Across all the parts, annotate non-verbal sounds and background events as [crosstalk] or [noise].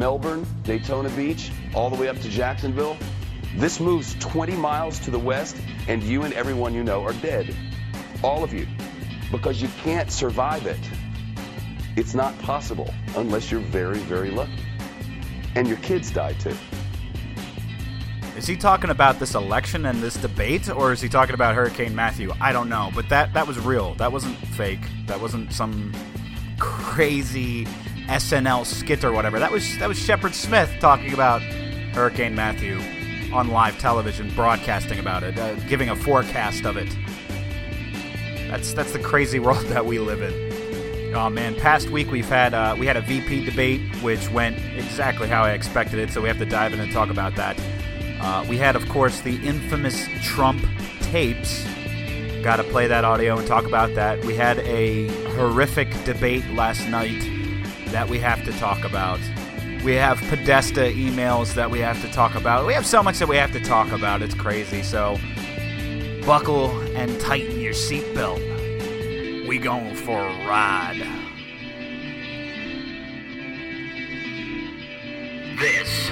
Melbourne, Daytona Beach, all the way up to Jacksonville. This moves 20 miles to the west, and you and everyone you know are dead. All of you. Because you can't survive it. It's not possible unless you're very, very lucky. And your kids die too. Is he talking about this election and this debate, or is he talking about Hurricane Matthew? I don't know, but that that was real. That wasn't fake. That wasn't some crazy SNL skit or whatever. That was that was Shepard Smith talking about Hurricane Matthew on live television, broadcasting about it, uh, giving a forecast of it. That's that's the crazy [laughs] world that we live in. Oh man, past week we've had uh, we had a VP debate which went exactly how I expected it, so we have to dive in and talk about that. Uh, we had, of course, the infamous Trump tapes. Got to play that audio and talk about that. We had a horrific debate last night that we have to talk about. We have Podesta emails that we have to talk about. We have so much that we have to talk about. It's crazy. So buckle and tighten your seatbelt. We going for a ride. This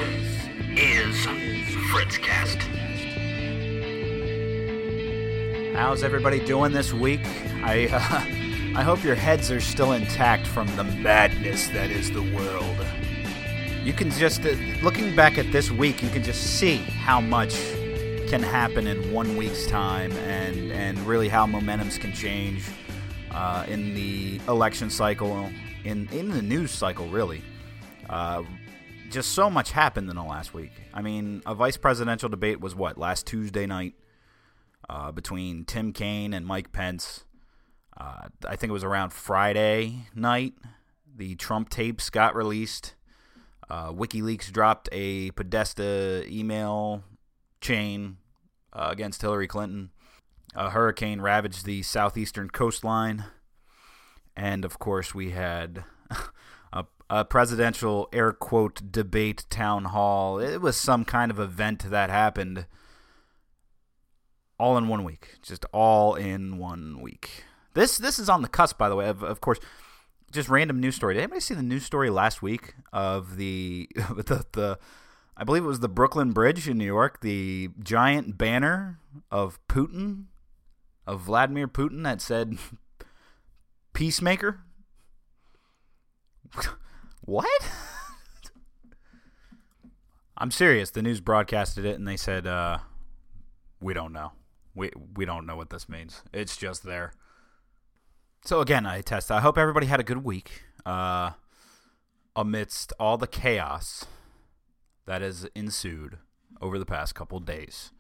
is Fritzcast. How's everybody doing this week? I uh, I hope your heads are still intact from the madness that is the world. You can just uh, looking back at this week, you can just see how much can happen in one week's time, and and really how momentums can change uh, in the election cycle, in in the news cycle, really. Uh, just so much happened in the last week. I mean, a vice presidential debate was what last Tuesday night uh, between Tim Kaine and Mike Pence. Uh, I think it was around Friday night. The Trump tapes got released. Uh, WikiLeaks dropped a Podesta email chain uh, against Hillary Clinton. A hurricane ravaged the southeastern coastline. And of course, we had [laughs] a, a, presidential air quote debate town hall. It was some kind of event that happened all in one week. Just all in one week. This this is on the cusp, by the way. Of, of course, just random news story. Did anybody see the news story last week of the [laughs] the the I believe it was the Brooklyn Bridge in New York, the giant banner of Putin, of Vladimir Putin that said [laughs] peacemaker. [laughs] what? I'm serious. The news broadcasted it and they said uh, we don't know. We we don't know what this means. It's just there. So again, I test. I hope everybody had a good week. Uh, amidst all the chaos that has ensued over the past couple days.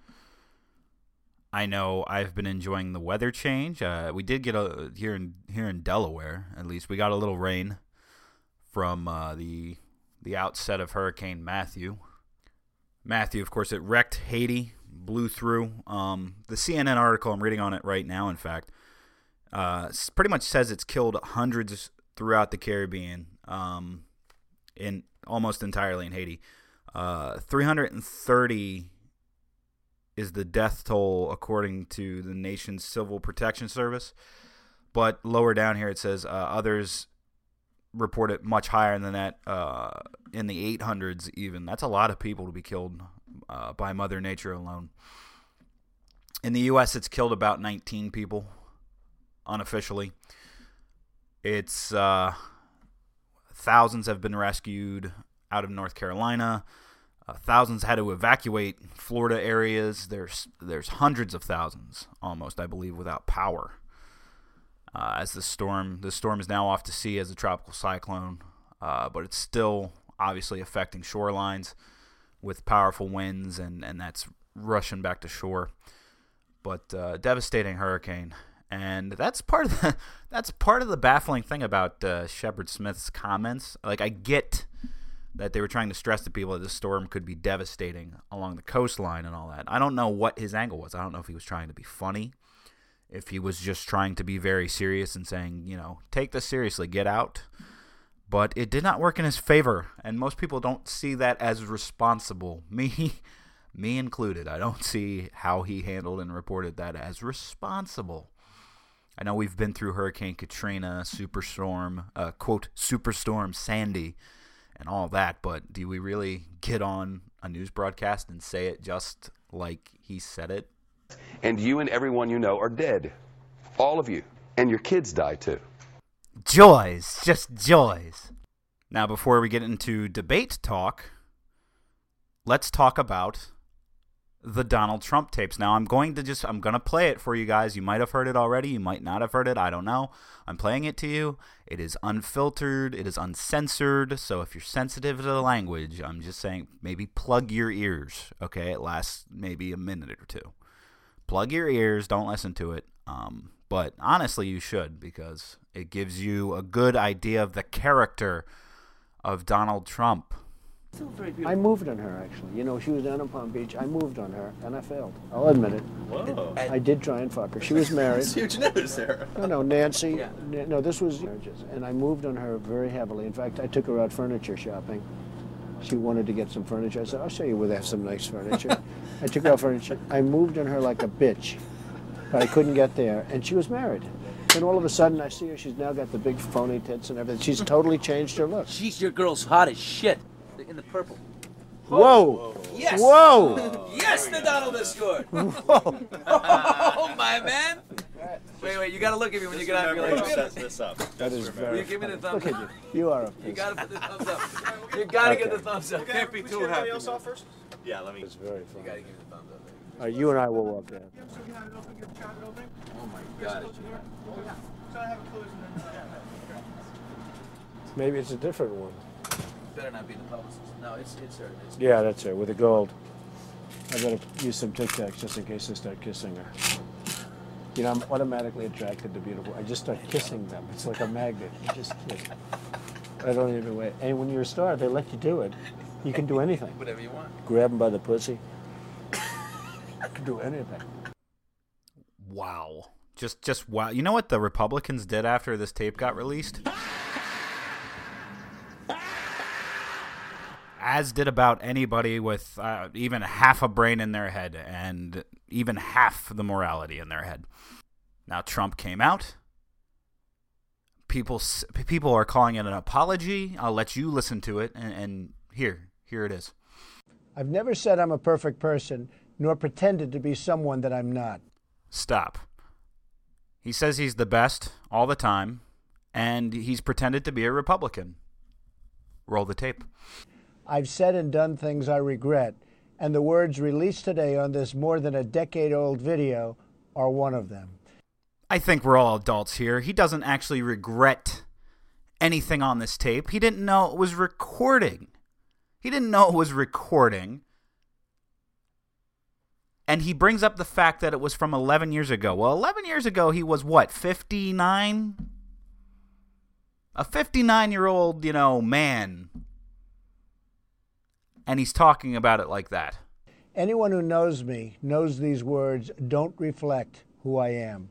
I know I've been enjoying the weather change. Uh, we did get a here in here in Delaware, at least we got a little rain from uh, the the outset of Hurricane Matthew. Matthew, of course, it wrecked Haiti, blew through. Um, the CNN article I'm reading on it right now, in fact, uh, pretty much says it's killed hundreds throughout the Caribbean, um, in almost entirely in Haiti. Uh, 330 is the death toll according to the nation's Civil Protection Service. But lower down here it says uh, others report it much higher than that uh, in the 800s, even. That's a lot of people to be killed uh, by Mother Nature alone. In the U.S., it's killed about 19 people unofficially. It's uh, thousands have been rescued out of North Carolina. Uh, thousands had to evacuate Florida areas. There's there's hundreds of thousands, almost I believe, without power. Uh, as the storm the storm is now off to sea as a tropical cyclone, uh, but it's still obviously affecting shorelines with powerful winds, and and that's rushing back to shore. But uh, devastating hurricane, and that's part of the [laughs] that's part of the baffling thing about uh, Shepard Smith's comments. Like I get that they were trying to stress to people that the storm could be devastating along the coastline and all that. I don't know what his angle was. I don't know if he was trying to be funny, if he was just trying to be very serious and saying, you know, take this seriously, get out. But it did not work in his favor, and most people don't see that as responsible. [laughs] Me, me included. I don't see how he handled and reported that as responsible. I know we've been through Hurricane Katrina, Superstorm, uh, quote, Superstorm Sandy and all that, but do we really get on a news broadcast and say it just like he said it? And you and everyone you know are dead. All of you. And your kids die too. Joys, just joys. Now, before we get into debate talk, let's talk about the Donald Trump tapes. Now, I'm going to just I'm going to play it for you guys. You might have heard it already, you might not have heard it. I don't know. I'm playing it to you. It is unfiltered, it is uncensored. So if you're sensitive to the language, I'm just saying maybe plug your ears, okay? It lasts maybe a minute or two. Plug your ears, don't listen to it. Um, but honestly, you should because it gives you a good idea of the character of Donald Trump. I moved on her actually. You know, she was down in Palm Beach. I moved on her, and I failed. I'll admit it. Whoa. I did try and fuck her. She was married. That's [laughs] huge news there. No, no, Nancy. Na- No, this was marriages, and I moved on her very heavily. In fact, I took her out furniture shopping. She wanted to get some furniture. I said, "I'll show you where they have some nice furniture." [laughs] I took her out furniture. I moved on her like a bitch, but I couldn't get there, and she was married. Then all of a sudden, I see her. She's now got the big phony tits and everything. She's totally changed her look. She's your girl's hot as shit. In the purple. Whoa! Yes. [laughs] Whoa! Yes, the Donald has scored. [laughs] oh my man. Wait, wait. You gotta look at me when you get out. You're like, set this up. That is Will very. you give me the thumbs Look at up? you. You are a You gotta put the thumbs up. [laughs] You gotta get the thumbs up. Can't be too happy. else off first? Yeah, let me. It's very You funny. gotta give me the thumbs up. All right, you and I will walk there. Oh my god. Maybe it's a different one. Better not be the publicist. No, it's it's her. It's Yeah, that's it, with the gold. I gotta use some Tic Tacs just in case I start kissing her. You know, I'm automatically attracted to beautiful. I just start kissing them. It's like a magnet. You just kiss. I don't even wait. And when you're a star, they let you do it. You can do anything. [laughs] whatever you want. Grab them by the pussy. I can do anything. Wow. Just just wow. You know what the Republicans did after this tape got released? As did about anybody with uh, even half a brain in their head and even half the morality in their head. Now Trump came out. People people are calling it an apology. I'll let you listen to it and, and here here it is. I've never said I'm a perfect person, nor pretended to be someone that I'm not. Stop. He says he's the best all the time, and he's pretended to be a Republican. Roll the tape. I've said and done things I regret, and the words released today on this more than a decade old video are one of them. I think we're all adults here. He doesn't actually regret anything on this tape. He didn't know it was recording. He didn't know it was recording. And he brings up the fact that it was from 11 years ago. Well, 11 years ago, he was what, 59? A 59 year old, you know, man. And he's talking about it like that. Anyone who knows me knows these words don't reflect who I am.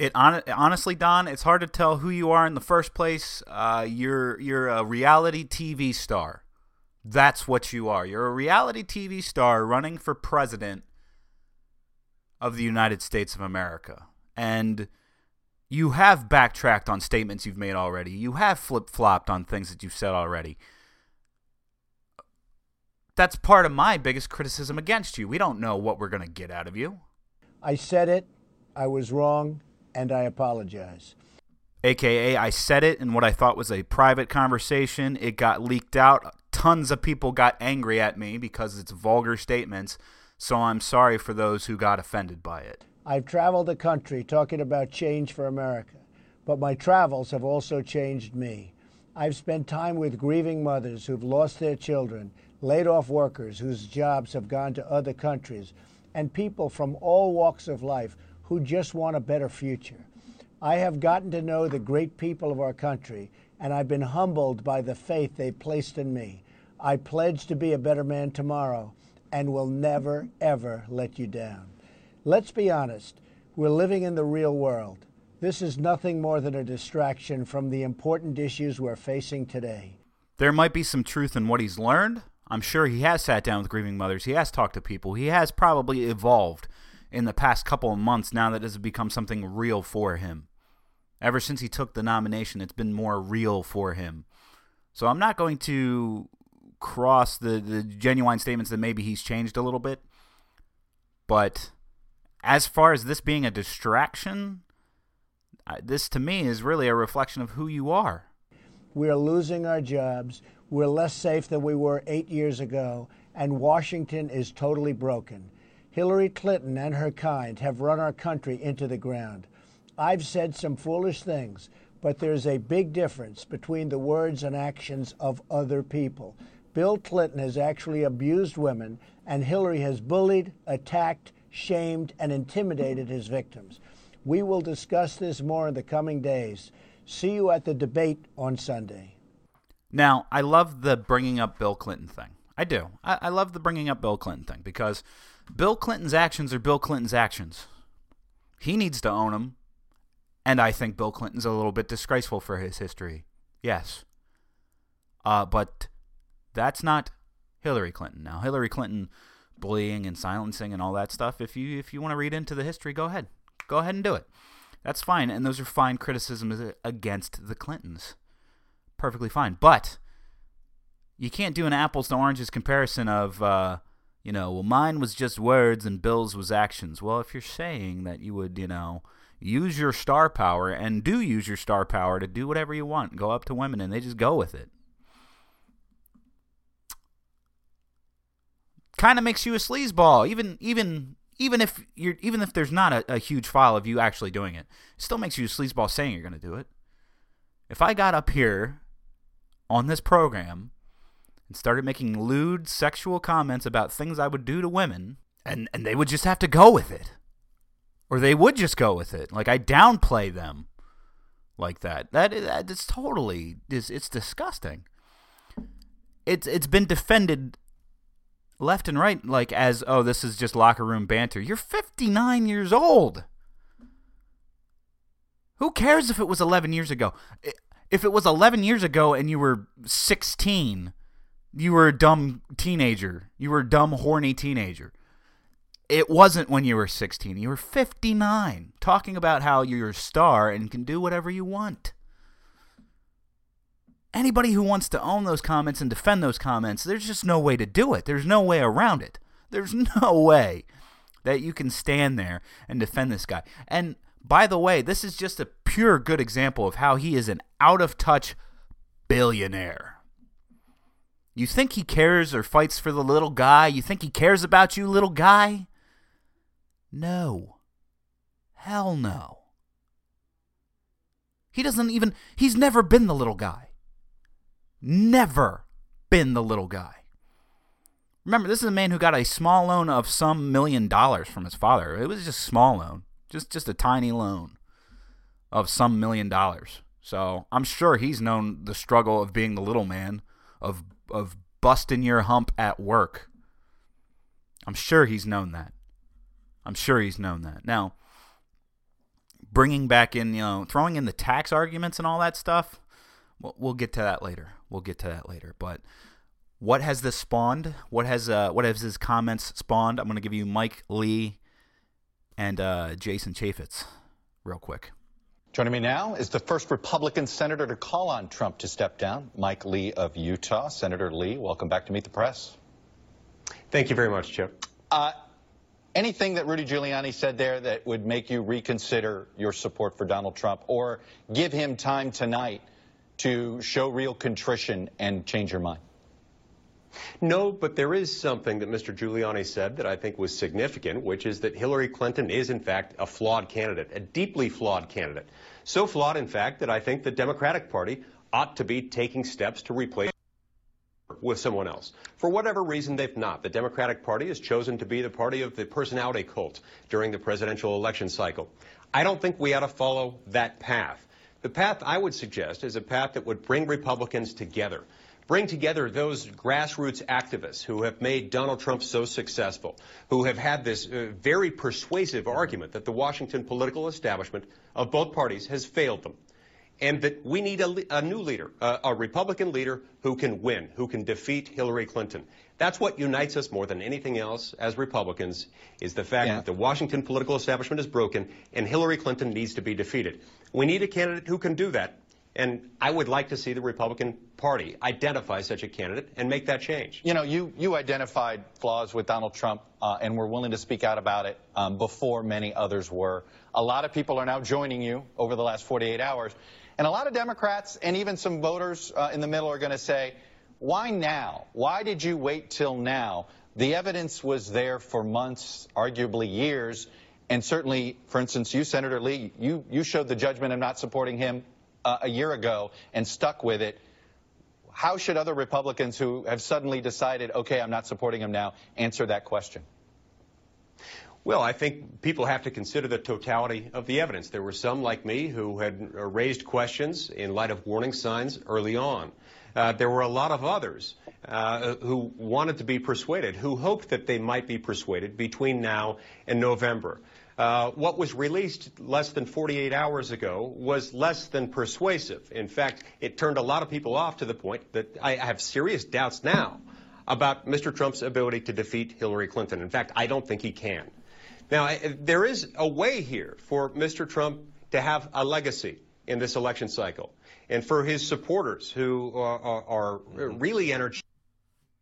It hon- honestly, Don, it's hard to tell who you are in the first place. Uh, you're you're a reality TV star. That's what you are. You're a reality TV star running for president of the United States of America, and you have backtracked on statements you've made already. You have flip flopped on things that you've said already. That's part of my biggest criticism against you. We don't know what we're going to get out of you. I said it, I was wrong, and I apologize. AKA, I said it in what I thought was a private conversation. It got leaked out. Tons of people got angry at me because it's vulgar statements. So I'm sorry for those who got offended by it. I've traveled the country talking about change for America, but my travels have also changed me. I've spent time with grieving mothers who've lost their children, laid off workers whose jobs have gone to other countries, and people from all walks of life who just want a better future. I have gotten to know the great people of our country, and I've been humbled by the faith they placed in me. I pledge to be a better man tomorrow and will never, ever let you down. Let's be honest, we're living in the real world. This is nothing more than a distraction from the important issues we're facing today. There might be some truth in what he's learned. I'm sure he has sat down with grieving mothers. He has talked to people. He has probably evolved in the past couple of months now that it has become something real for him. Ever since he took the nomination, it's been more real for him. So I'm not going to cross the, the genuine statements that maybe he's changed a little bit. But as far as this being a distraction, this to me is really a reflection of who you are. We're losing our jobs. We're less safe than we were eight years ago. And Washington is totally broken. Hillary Clinton and her kind have run our country into the ground. I've said some foolish things, but there's a big difference between the words and actions of other people. Bill Clinton has actually abused women, and Hillary has bullied, attacked, shamed, and intimidated his victims. We will discuss this more in the coming days. See you at the debate on Sunday. Now, I love the bringing up Bill Clinton thing. I do. I, I love the bringing up Bill Clinton thing because Bill Clinton's actions are Bill Clinton's actions. He needs to own them. And I think Bill Clinton's a little bit disgraceful for his history. Yes. Uh, but that's not Hillary Clinton. Now, Hillary Clinton bullying and silencing and all that stuff, if you if you want to read into the history, go ahead. Go ahead and do it. That's fine. And those are fine criticisms against the Clintons. Perfectly fine. But you can't do an apples to oranges comparison of, uh, you know, well, mine was just words and Bill's was actions. Well, if you're saying that you would, you know, use your star power and do use your star power to do whatever you want, go up to women and they just go with it. Kind of makes you a sleazeball, even even even if you're even if there's not a, a huge file of you actually doing it, it still makes you a sleazeball saying you're going to do it. If I got up here on this program and started making lewd sexual comments about things I would do to women, and, and they would just have to go with it. Or they would just go with it. Like I downplay them like that. That that is totally is it's disgusting. It's it's been defended left and right like as oh this is just locker room banter. You're 59 years old. Who cares if it was 11 years ago? If it was 11 years ago and you were 16, you were a dumb teenager. You were a dumb horny teenager. It wasn't when you were 16. You were 59 talking about how you're a star and can do whatever you want anybody who wants to own those comments and defend those comments, there's just no way to do it. There's no way around it. There's [laughs] no way that you can stand there and defend this guy. And by the way, this is just a pure good example of how he is an out of touch billionaire. You think he cares or fights for the little guy? You think he cares about you, little guy? No. Hell no. He doesn't even, he's never been the little guy never been the little guy. Remember, this is a man who got a small loan of some million dollars from his father. It was just a small loan, just just a tiny loan of some million dollars. So I'm sure he's known the struggle of being the little man, of of busting your hump at work. I'm sure he's known that. I'm sure he's known that. Now, bringing back in, you know, throwing in the tax arguments and all that stuff, we'll, we'll get to that later. We'll get to that later. But what has this spawned? What has uh, what has his comments spawned? I'm going to give you Mike Lee and uh, Jason Chaffetz real quick. Joining me now is the first Republican senator to call on Trump to step down, Mike Lee of Utah. Senator Lee, welcome back to Meet the Press. Thank you very much, Chip. Uh, anything that Rudy Giuliani said there that would make you reconsider your support for Donald Trump or give him time tonight to show real contrition and change your mind? No, but there is something that Mr. Giuliani said that I think was significant, which is that Hillary Clinton is, in fact, a flawed candidate, a deeply flawed candidate. So flawed, in fact, that I think the Democratic Party ought to be taking steps to replace with someone else. For whatever reason, they've not. The Democratic Party has chosen to be the party of the personality cult during the presidential election cycle. I don't think we ought to follow that path. The path I would suggest is a path that would bring Republicans together. Bring together those grassroots activists who have made Donald Trump so successful, who have had this uh, very persuasive argument that the Washington political establishment of both parties has failed them and that we need a, a new leader, uh, a Republican leader who can win, who can defeat Hillary Clinton. That's what unites us more than anything else as Republicans is the fact yeah. that the Washington political establishment is broken and Hillary Clinton needs to be defeated. We need a candidate who can do that. And I would like to see the Republican Party identify such a candidate and make that change. You know, you, you identified flaws with Donald Trump uh, and were willing to speak out about it um, before many others were. A lot of people are now joining you over the last 48 hours. And a lot of Democrats and even some voters uh, in the middle are going to say, why now? Why did you wait till now? The evidence was there for months, arguably years. And certainly, for instance, you, Senator Lee, you, you showed the judgment of not supporting him uh, a year ago and stuck with it. How should other Republicans who have suddenly decided, okay, I'm not supporting him now, answer that question? Well, I think people have to consider the totality of the evidence. There were some like me who had raised questions in light of warning signs early on. Uh, there were a lot of others uh, who wanted to be persuaded, who hoped that they might be persuaded between now and November. Uh, what was released less than 48 hours ago was less than persuasive. In fact, it turned a lot of people off to the point that I have serious doubts now about Mr. Trump's ability to defeat Hillary Clinton. In fact, I don't think he can. Now, there is a way here for Mr. Trump to have a legacy in this election cycle and for his supporters who are, are, are really energetic,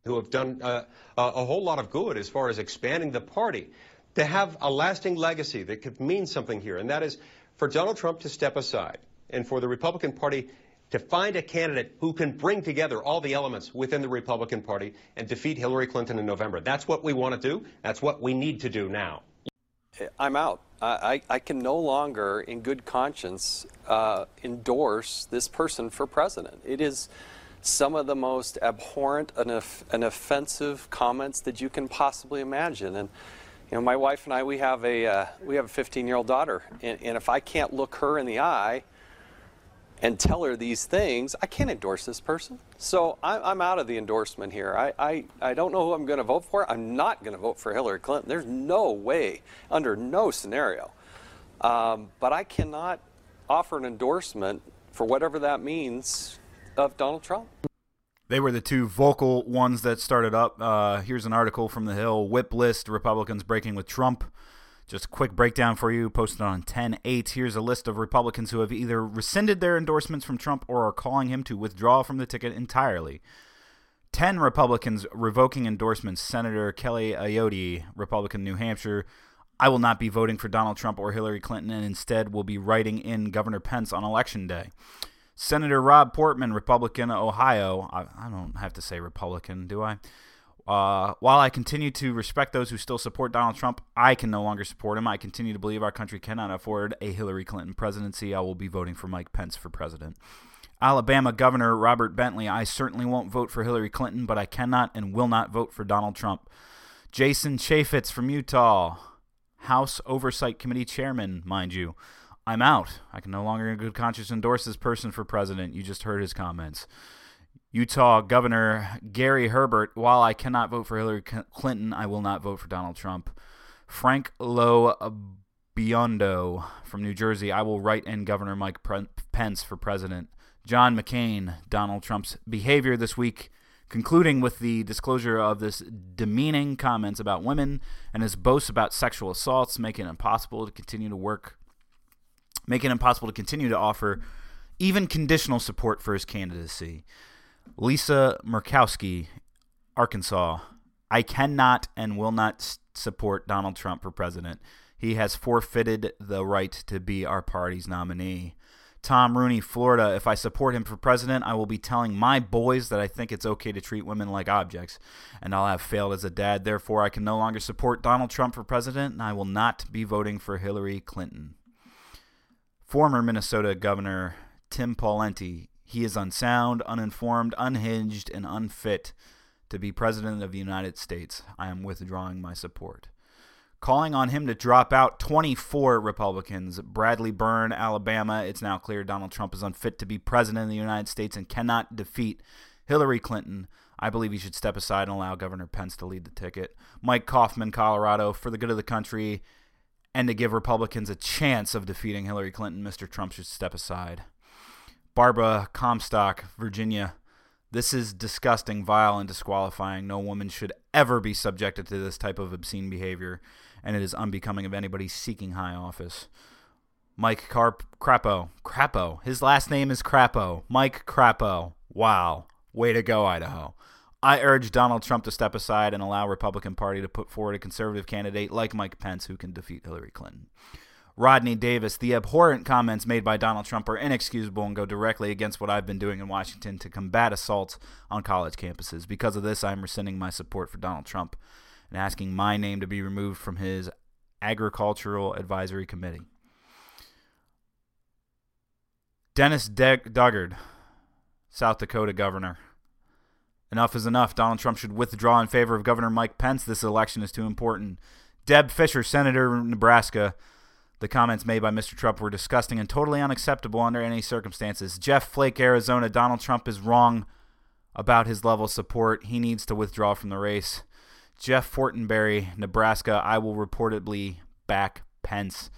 who have done uh, a whole lot of good as far as expanding the party to have a lasting legacy that could mean something here, and that is for Donald Trump to step aside and for the Republican Party to find a candidate who can bring together all the elements within the Republican Party and defeat Hillary Clinton in November. That's what we want to do. That's what we need to do now. I'm out. I, I can no longer, in good conscience, uh, endorse this person for president. It is some of the most abhorrent and, and offensive comments that you can possibly imagine. And you know, my wife and I, we have a uh, we have a 15 year old daughter, and, and, if I can't look her in the eye and tell her these things, I can't endorse this person. So I, am out of the endorsement here. I, I, I don't know who I'm going to vote for. I'm not going to vote for Hillary Clinton. There's no way, under no scenario. Um, but I cannot offer an endorsement for whatever that means of Donald Trump. They were the two vocal ones that started up. Uh, here's an article from The Hill Whip List Republicans breaking with Trump. Just a quick breakdown for you, posted on 10 8. Here's a list of Republicans who have either rescinded their endorsements from Trump or are calling him to withdraw from the ticket entirely. 10 Republicans revoking endorsements. Senator Kelly Ayotte, Republican New Hampshire. I will not be voting for Donald Trump or Hillary Clinton and instead will be writing in Governor Pence on Election Day. Senator Rob Portman, Republican, of Ohio. I, I don't have to say Republican, do I? Uh, while I continue to respect those who still support Donald Trump, I can no longer support him. I continue to believe our country cannot afford a Hillary Clinton presidency. I will be voting for Mike Pence for president. Alabama Governor Robert Bentley, I certainly won't vote for Hillary Clinton, but I cannot and will not vote for Donald Trump. Jason Chaffetz from Utah, House Oversight Committee Chairman, mind you. I'm out. I can no longer in good conscience endorse this person for president. You just heard his comments. Utah Governor Gary Herbert, while I cannot vote for Hillary Clinton, I will not vote for Donald Trump. Frank Lo Biondo from New Jersey, I will write in Governor Mike Pence for president. John McCain, Donald Trump's behavior this week, concluding with the disclosure of this demeaning comments about women and his boasts about sexual assaults, making it impossible to continue to work making it impossible to continue to offer even conditional support for his candidacy. Lisa Murkowski, Arkansas. I cannot and will not support Donald Trump for president. He has forfeited the right to be our party's nominee. Tom Rooney, Florida. If I support him for president, I will be telling my boys that I think it's okay to treat women like objects, and I'll have failed as a dad. Therefore, I can no longer support Donald Trump for president, and I will not be voting for Hillary Clinton. Former Minnesota Governor Tim Pawlenty. He is unsound, uninformed, unhinged, and unfit to be President of the United States. I am withdrawing my support. Calling on him to drop out 24 Republicans. Bradley Byrne, Alabama. It's now clear Donald Trump is unfit to be President of the United States and cannot defeat Hillary Clinton. I believe he should step aside and allow Governor Pence to lead the ticket. Mike Coffman, Colorado. For the good of the country, and to give Republicans a chance of defeating Hillary Clinton, Mr. Trump should step aside. Barbara Comstock, Virginia. This is disgusting, vile, and disqualifying. No woman should ever be subjected to this type of obscene behavior, and it is unbecoming of anybody seeking high office. Mike Carp Crapo. Crapo. His last name is Crapo. Mike Crapo. Wow. Way to go, Idaho. I urge Donald Trump to step aside and allow Republican Party to put forward a conservative candidate like Mike Pence who can defeat Hillary Clinton. Rodney Davis, the abhorrent comments made by Donald Trump are inexcusable and go directly against what I've been doing in Washington to combat assaults on college campuses. Because of this, I'm rescinding my support for Donald Trump and asking my name to be removed from his Agricultural Advisory Committee. Dennis De- Duggard, South Dakota governor. Enough is enough. Donald Trump should withdraw in favor of Governor Mike Pence. This election is too important. Deb Fischer, Senator of Nebraska. The comments made by Mr. Trump were disgusting and totally unacceptable under any circumstances. Jeff Flake, Arizona. Donald Trump is wrong about his level of support. He needs to withdraw from the race. Jeff Fortenberry, Nebraska. I will reportedly back Pence.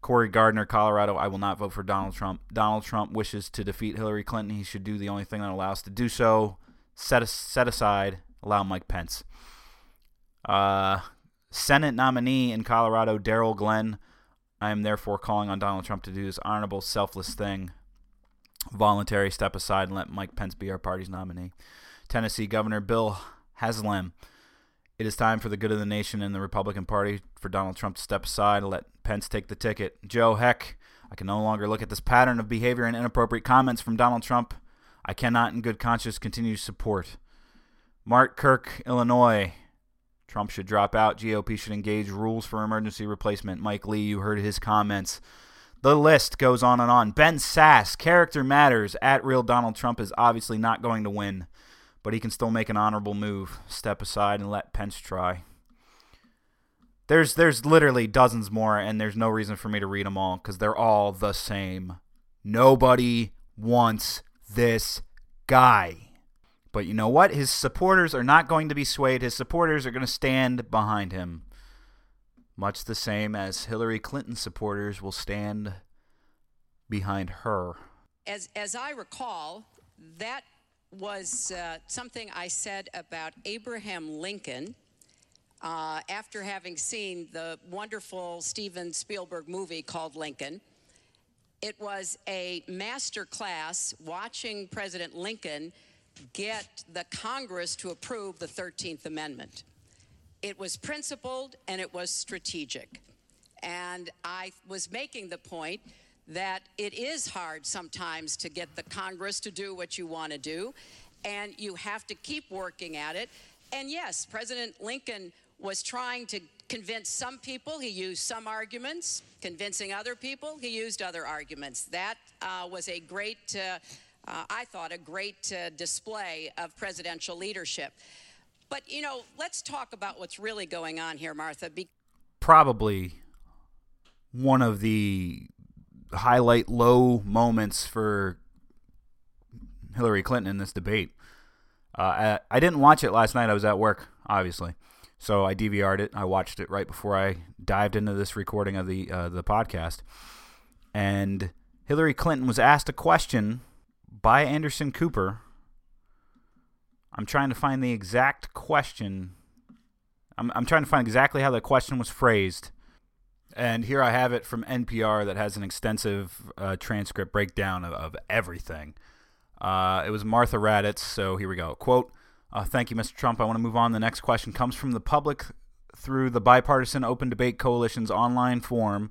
Cory Gardner, Colorado. I will not vote for Donald Trump. Donald Trump wishes to defeat Hillary Clinton. He should do the only thing that allows to do so set, set aside, allow Mike Pence. Uh, Senate nominee in Colorado, Darryl Glenn. I am therefore calling on Donald Trump to do this honorable, selfless thing. Voluntary step aside and let Mike Pence be our party's nominee. Tennessee Governor Bill Haslam. It is time for the good of the nation and the Republican Party for Donald Trump to step aside and let Pence take the ticket. Joe Heck. I can no longer look at this pattern of behavior and inappropriate comments from Donald Trump I cannot, in good conscience, continue to support. Mark Kirk, Illinois. Trump should drop out. GOP should engage rules for emergency replacement. Mike Lee, you heard his comments. The list goes on and on. Ben Sasse, character matters. At real Donald Trump is obviously not going to win, but he can still make an honorable move. Step aside and let Pence try. There's there's literally dozens more, and there's no reason for me to read them all because they're all the same. Nobody wants this guy. But you know what? His supporters are not going to be swayed. His supporters are going to stand behind him. Much the same as Hillary Clinton supporters will stand behind her. As, as I recall, that was uh, something I said about Abraham Lincoln uh, after having seen the wonderful Steven Spielberg movie called Lincoln. It was a master class watching President Lincoln get the Congress to approve the 13th Amendment. It was principled and it was strategic. And I was making the point that it is hard sometimes to get the Congress to do what you want to do, and you have to keep working at it. And yes, President Lincoln was trying to convince some people. He used some arguments. Convincing other people, he used other arguments. That uh, was a great, uh, uh, I thought, a great uh, display of presidential leadership. But, you know, let's talk about what's really going on here, Martha. Be- Probably one of the highlight low moments for Hillary Clinton in this debate. Uh, I, I didn't watch it last night. I was at work, obviously. So I DVR'd it. I watched it right before I dived into this recording of the uh, the podcast. And Hillary Clinton was asked a question by Anderson Cooper. I'm trying to find the exact question. I'm, I'm trying to find exactly how the question was phrased. And here I have it from NPR that has an extensive uh, transcript breakdown of, of everything. Uh, it was Martha Raddatz, so here we go. Quote, uh, thank you, Mr. Trump. I want to move on. The next question comes from the public through the Bipartisan Open Debate Coalition's online forum,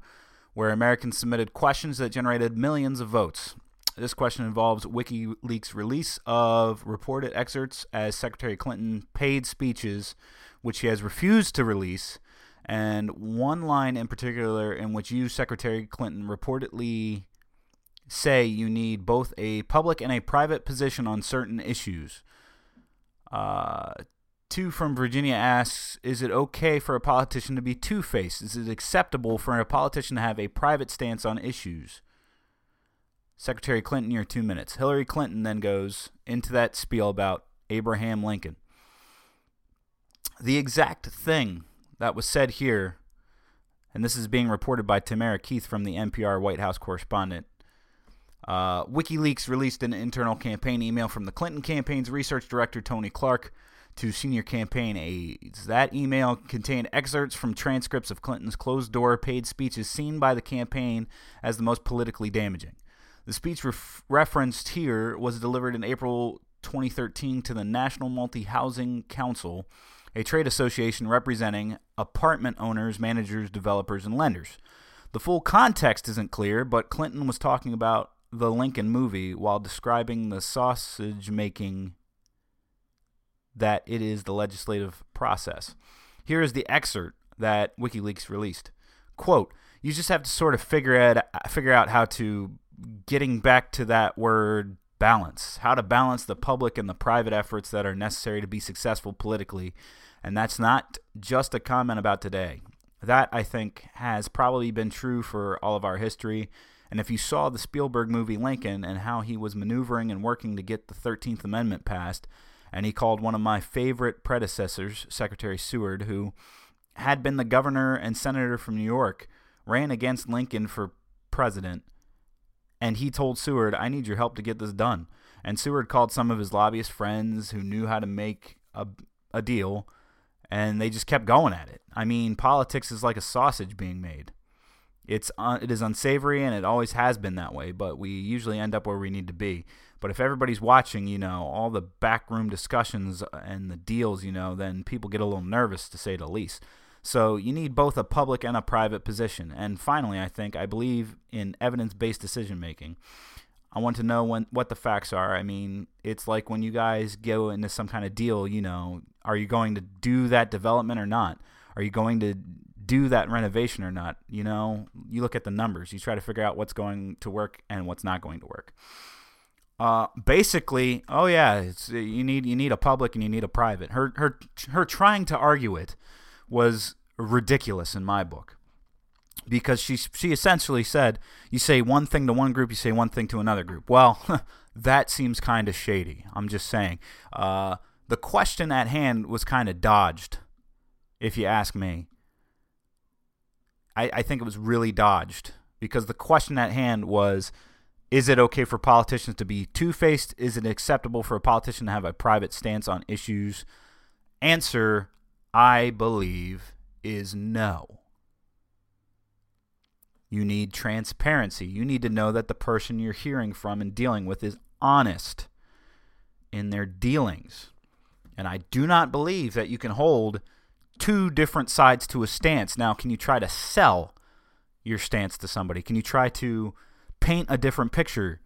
where Americans submitted questions that generated millions of votes. This question involves WikiLeaks' release of reported excerpts as Secretary Clinton paid speeches, which she has refused to release, and one line in particular in which you, Secretary Clinton, reportedly say you need both a public and a private position on certain issues. Uh, two from Virginia asks Is it okay for a politician to be two faced? Is it acceptable for a politician to have a private stance on issues? Secretary Clinton, your two minutes. Hillary Clinton then goes into that spiel about Abraham Lincoln. The exact thing that was said here, and this is being reported by Tamara Keith from the NPR White House correspondent, uh, WikiLeaks released an internal campaign email from the Clinton campaign's research director, Tony Clark, to senior campaign aides. That email contained excerpts from transcripts of Clinton's closed door paid speeches seen by the campaign as the most politically damaging. The speech ref- referenced here was delivered in April 2013 to the National Multi Housing Council, a trade association representing apartment owners, managers, developers, and lenders. The full context isn't clear, but Clinton was talking about the Lincoln movie while describing the sausage making that it is the legislative process. Here is the excerpt that WikiLeaks released. Quote, you just have to sort of figure out figure out how to getting back to that word balance, how to balance the public and the private efforts that are necessary to be successful politically. And that's not just a comment about today. That I think has probably been true for all of our history. And if you saw the Spielberg movie Lincoln and how he was maneuvering and working to get the 13th Amendment passed, and he called one of my favorite predecessors, Secretary Seward, who had been the governor and senator from New York, ran against Lincoln for president, and he told Seward, I need your help to get this done. And Seward called some of his lobbyist friends who knew how to make a, a deal, and they just kept going at it. I mean, politics is like a sausage being made. It's uh, it is unsavory and it always has been that way, but we usually end up where we need to be. But if everybody's watching, you know, all the backroom discussions and the deals, you know, then people get a little nervous to say the least. So you need both a public and a private position. And finally, I think I believe in evidence-based decision making. I want to know when what the facts are. I mean, it's like when you guys go into some kind of deal, you know, are you going to do that development or not? Are you going to do that renovation or not? You know, you look at the numbers. You try to figure out what's going to work and what's not going to work. Uh, basically, oh yeah, it's, you need you need a public and you need a private. Her her her trying to argue it was ridiculous in my book because she she essentially said you say one thing to one group, you say one thing to another group. Well, [laughs] that seems kind of shady. I'm just saying. Uh, the question at hand was kind of dodged, if you ask me. I, I think it was really dodged because the question at hand was is it okay for politicians to be two faced? Is it acceptable for a politician to have a private stance on issues? Answer, I believe, is no. You need transparency. You need to know that the person you're hearing from and dealing with is honest in their dealings. And I do not believe that you can hold two different sides to a stance. Now, can you try to sell your stance to somebody? Can you try to paint a different picture,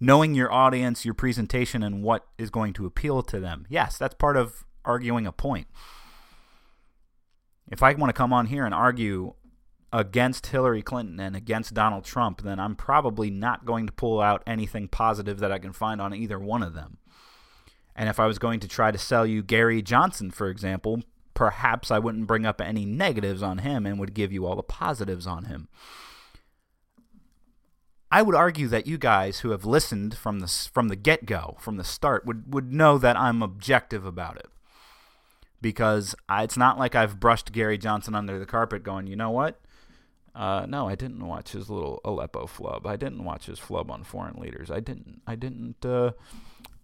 knowing your audience, your presentation, and what is going to appeal to them. Yes, that's part of arguing a point. If I want to come on here and argue against Hillary Clinton and against Donald Trump, then I'm probably not going to pull out anything positive that I can find on either one of them. And if I was going to try to sell you Gary Johnson, for example, perhaps I wouldn't bring up any negatives on him and would give you all the positives on him. I would argue that you guys who have listened from the from the get go, from the start, would would know that I'm objective about it, because I, it's not like I've brushed Gary Johnson under the carpet, going, you know what? Uh, no, I didn't watch his little Aleppo flub. I didn't watch his flub on foreign leaders. I didn't. I didn't. Uh,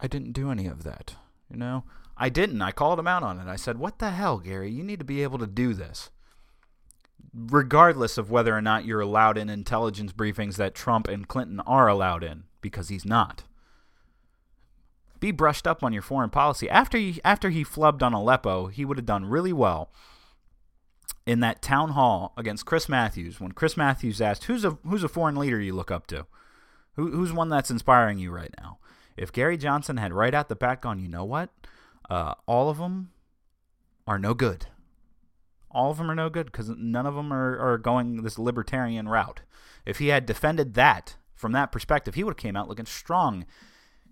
I didn't do any of that. You know, I didn't. I called him out on it. I said, "What the hell, Gary? You need to be able to do this." regardless of whether or not you're allowed in intelligence briefings that Trump and Clinton are allowed in, because he's not. Be brushed up on your foreign policy. After he, after he flubbed on Aleppo, he would have done really well in that town hall against Chris Matthews when Chris Matthews asked, "Who's a who's a foreign leader you look up to? Who, who's one that's inspiring you right now?" If Gary Johnson had right out the back gone, you know what? Uh, all of them are no good all of them are no good because none of them are, are going this libertarian route. If he had defended that from that perspective, he would have came out looking strong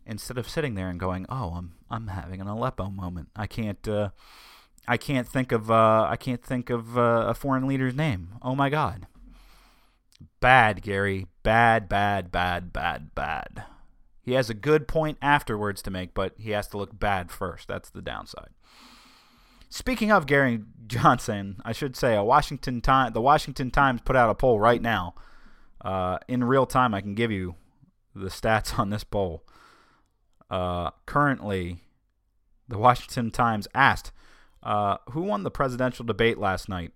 instead of sitting there and going, "Oh, I'm I'm having an Aleppo moment. I can't uh, I can't think of uh, I can't think of uh, a foreign leader's name. Oh my God." Bad, Gary. Bad, bad, bad, bad, bad. He has a good point afterwards to make, but he has to look bad first. That's the downside. Speaking of Gary Johnson, I should say a Washington Time, the Washington Times put out a poll right now. Uh, in real time, I can give you the stats on this poll. Uh, currently, The Washington Times asked, uh, "Who won the presidential debate last night?"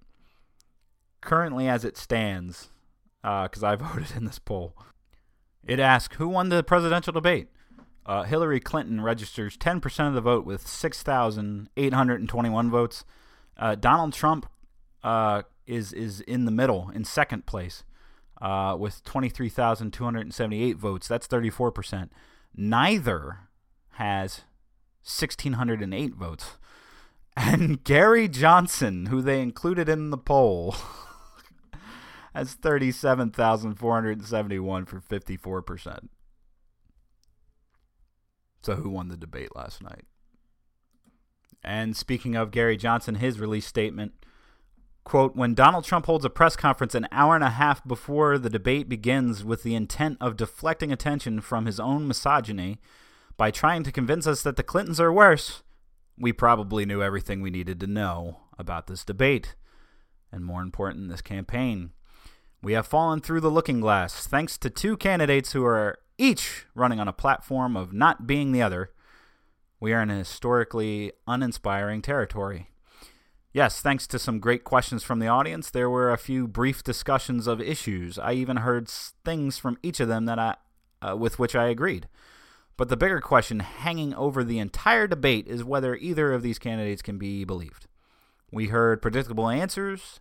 Currently, as it stands, because uh, I [laughs] voted in this poll, it asked, "Who won the presidential debate?" Uh, Hillary Clinton registers 10% of the vote with 6,821 votes. Uh, Donald Trump uh, is is in the middle in second place uh, with 23,278 votes. That's 34%. Neither has 1,608 votes. [laughs] And Gary Johnson, who they included in the poll, [laughs] has 37,471 for 54%. So, who won the debate last night? And speaking of Gary Johnson, his release statement quote when donald trump holds a press conference an hour and a half before the debate begins with the intent of deflecting attention from his own misogyny by trying to convince us that the clintons are worse we probably knew everything we needed to know about this debate and more important this campaign we have fallen through the looking glass thanks to two candidates who are each running on a platform of not being the other we are in a historically uninspiring territory Yes, thanks to some great questions from the audience, there were a few brief discussions of issues. I even heard things from each of them that I, uh, with which I agreed. But the bigger question hanging over the entire debate is whether either of these candidates can be believed. We heard predictable answers,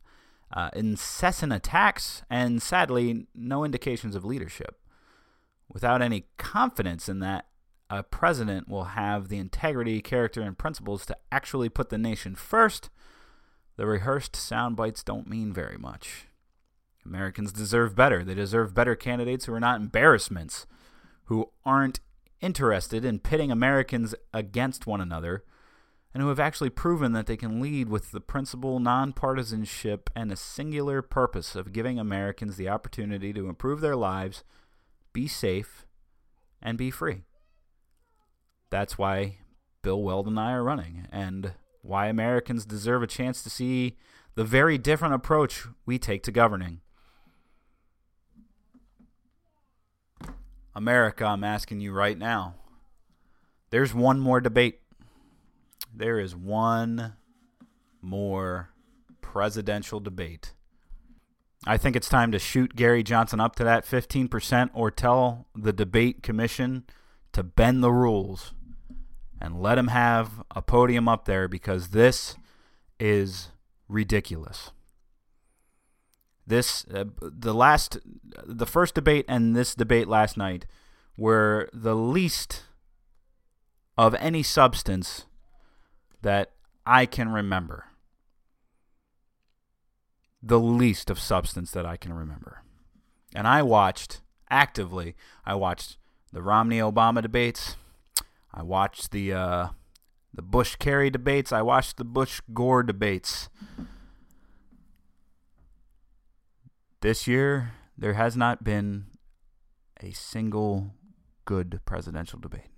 uh, incessant attacks, and sadly, no indications of leadership. Without any confidence in that, a president will have the integrity, character, and principles to actually put the nation first the rehearsed sound bites don't mean very much. Americans deserve better. They deserve better candidates who are not embarrassments, who aren't interested in pitting Americans against one another, and who have actually proven that they can lead with the principle, nonpartisanship, and a singular purpose of giving Americans the opportunity to improve their lives, be safe, and be free. That's why Bill Weld and I are running, and why Americans deserve a chance to see the very different approach we take to governing. America, I'm asking you right now. There's one more debate. There is one more presidential debate. I think it's time to shoot Gary Johnson up to that 15% or tell the debate commission to bend the rules and let him have a podium up there because this is ridiculous. This uh, the last the first debate and this debate last night were the least of any substance that I can remember. The least of substance that I can remember. And I watched actively, I watched the Romney Obama debates. I watched the uh, the Bush Kerry debates. I watched the Bush Gore debates. This year, there has not been a single good presidential debate.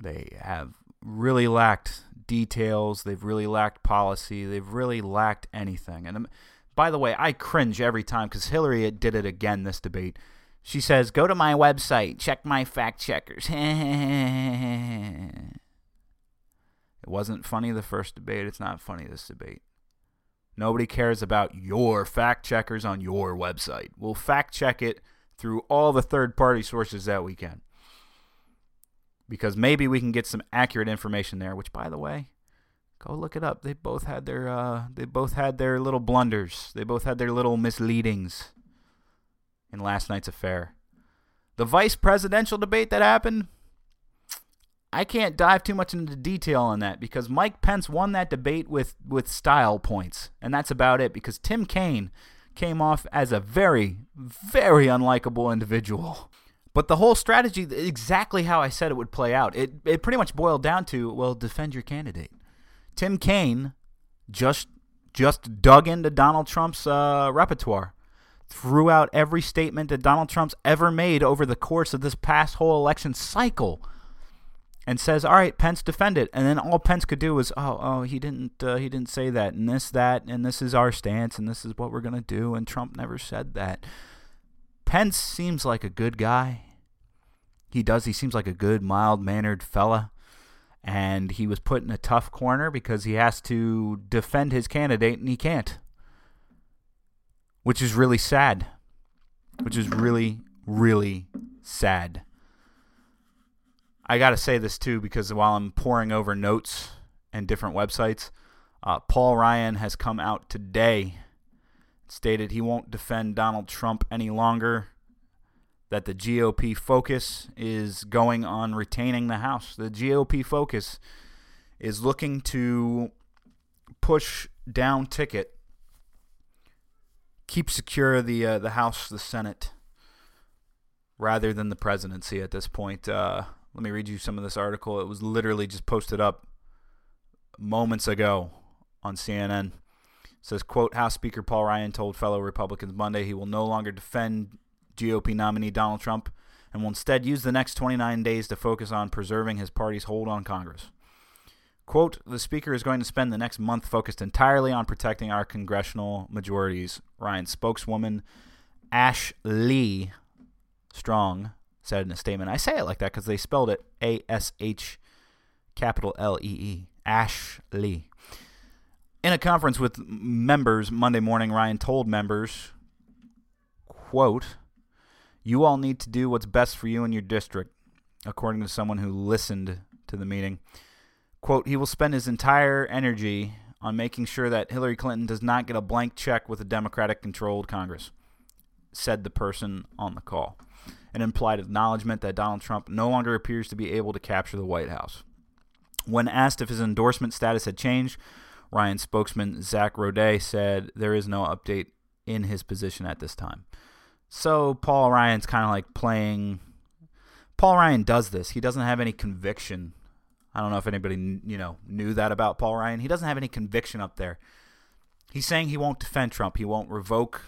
They have really lacked details. They've really lacked policy. They've really lacked anything. And um, by the way, I cringe every time because Hillary did it again this debate. She says, Go to my website, check my fact checkers. [laughs] it wasn't funny the first debate. It's not funny this debate. Nobody cares about your fact checkers on your website. We'll fact check it through all the third party sources that we can. Because maybe we can get some accurate information there, which by the way, go look it up. They both had their uh, they both had their little blunders. They both had their little misleadings in last night's affair. The vice presidential debate that happened, I can't dive too much into detail on that because Mike Pence won that debate with, with style points, and that's about it because Tim Kaine came off as a very, very unlikable individual. But the whole strategy, exactly how I said it would play out, it, it pretty much boiled down to well, defend your candidate. Tim Kaine just just dug into Donald Trump's uh, repertoire threw out every statement that Donald Trump's ever made over the course of this past whole election cycle and says, "All right, Pence defend it." And then all Pence could do was, "Oh, oh, he didn't uh, he didn't say that and this that and this is our stance and this is what we're to do and Trump never said that." Pence seems like a good guy. He does. He seems like a good, mild-mannered fella. and he was put in a tough corner because he has to defend his candidate and he can't. Which is really sad. Which is really, really sad. I got to say this too because while I'm pouring over notes and different websites, uh, Paul Ryan has come out today, stated he won't defend Donald Trump any longer, that the GOP focus is going on retaining the House. The GOP focus is looking to push down ticket, keep secure the uh, the House, the Senate, rather than the presidency at this point. Uh, let me read you some of this article. It was literally just posted up moments ago on CNN. Says, quote, House Speaker Paul Ryan told fellow Republicans Monday he will no longer defend GOP nominee Donald Trump and will instead use the next 29 days to focus on preserving his party's hold on Congress. Quote, the Speaker is going to spend the next month focused entirely on protecting our congressional majorities, Ryan's spokeswoman Ash Lee Strong said in a statement. I say it like that because they spelled it A S H capital L E E. Ash Lee. In a conference with members Monday morning, Ryan told members, quote, You all need to do what's best for you and your district, according to someone who listened to the meeting. Quote, He will spend his entire energy on making sure that Hillary Clinton does not get a blank check with a Democratic controlled Congress, said the person on the call. An implied acknowledgement that Donald Trump no longer appears to be able to capture the White House. When asked if his endorsement status had changed, Ryan spokesman Zack Roday said there is no update in his position at this time. So Paul Ryan's kind of like playing. Paul Ryan does this. He doesn't have any conviction. I don't know if anybody you know knew that about Paul Ryan. He doesn't have any conviction up there. He's saying he won't defend Trump. He won't revoke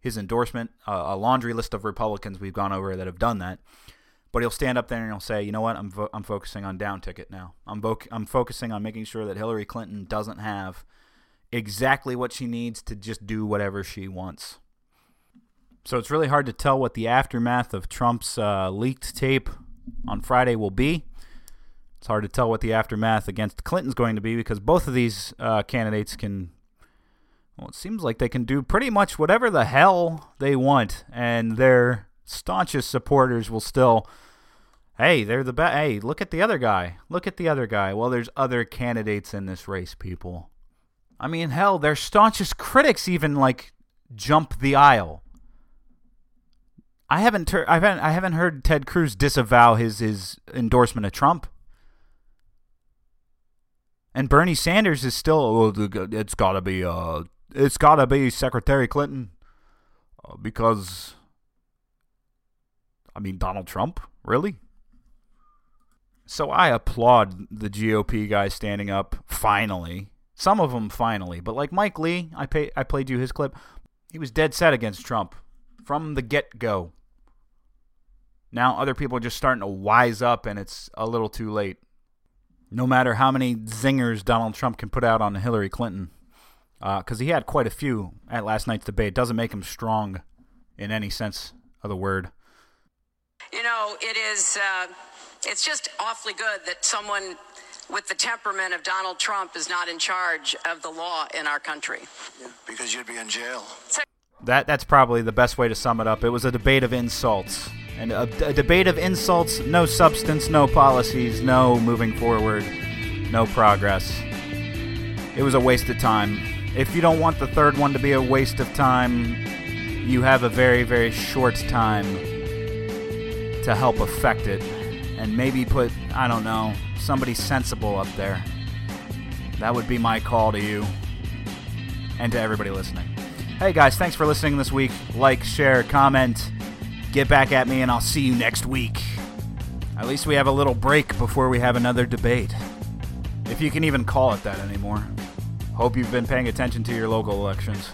his endorsement. Uh, a laundry list of Republicans we've gone over that have done that. But he'll stand up there and he'll say, "You know what? I'm vo- I'm focusing on down ticket now. I'm vo- I'm focusing on making sure that Hillary Clinton doesn't have exactly what she needs to just do whatever she wants." So it's really hard to tell what the aftermath of Trump's uh, leaked tape on Friday will be. It's hard to tell what the aftermath against Clinton's going to be because both of these uh, candidates can. Well, it seems like they can do pretty much whatever the hell they want, and their staunchest supporters will still Hey, they're the best. Hey, look at the other guy. Look at the other guy. Well, there's other candidates in this race, people. I mean, hell, their staunchest critics even like jump the aisle. I haven't, ter- I haven't, I haven't heard Ted Cruz disavow his his endorsement of Trump. And Bernie Sanders is still, oh, it's gotta be, uh, it's gotta be Secretary Clinton, uh, because, I mean, Donald Trump, really? So I applaud the GOP guys standing up finally. Some of them finally, but like Mike Lee, I pay, I played you his clip. He was dead set against Trump from the get-go. Now other people are just starting to wise up and it's a little too late. No matter how many zingers Donald Trump can put out on Hillary Clinton, because uh, he had quite a few at last night's debate, doesn't make him strong in any sense of the word. You know, it is. Uh it's just awfully good that someone with the temperament of Donald Trump is not in charge of the law in our country. Yeah, because you'd be in jail. That that's probably the best way to sum it up. It was a debate of insults. And a, a debate of insults, no substance, no policies, no moving forward, no progress. It was a waste of time. If you don't want the third one to be a waste of time, you have a very, very short time to help affect it and maybe put, I don't know, somebody sensible up there. That would be my call to you and to everybody listening. Hey guys, thanks for listening this week. Like, share, comment, get back at me, and I'll see you next week. At least we have a little break before we have another debate. If you can even call it that anymore. Hope you've been paying attention to your local elections.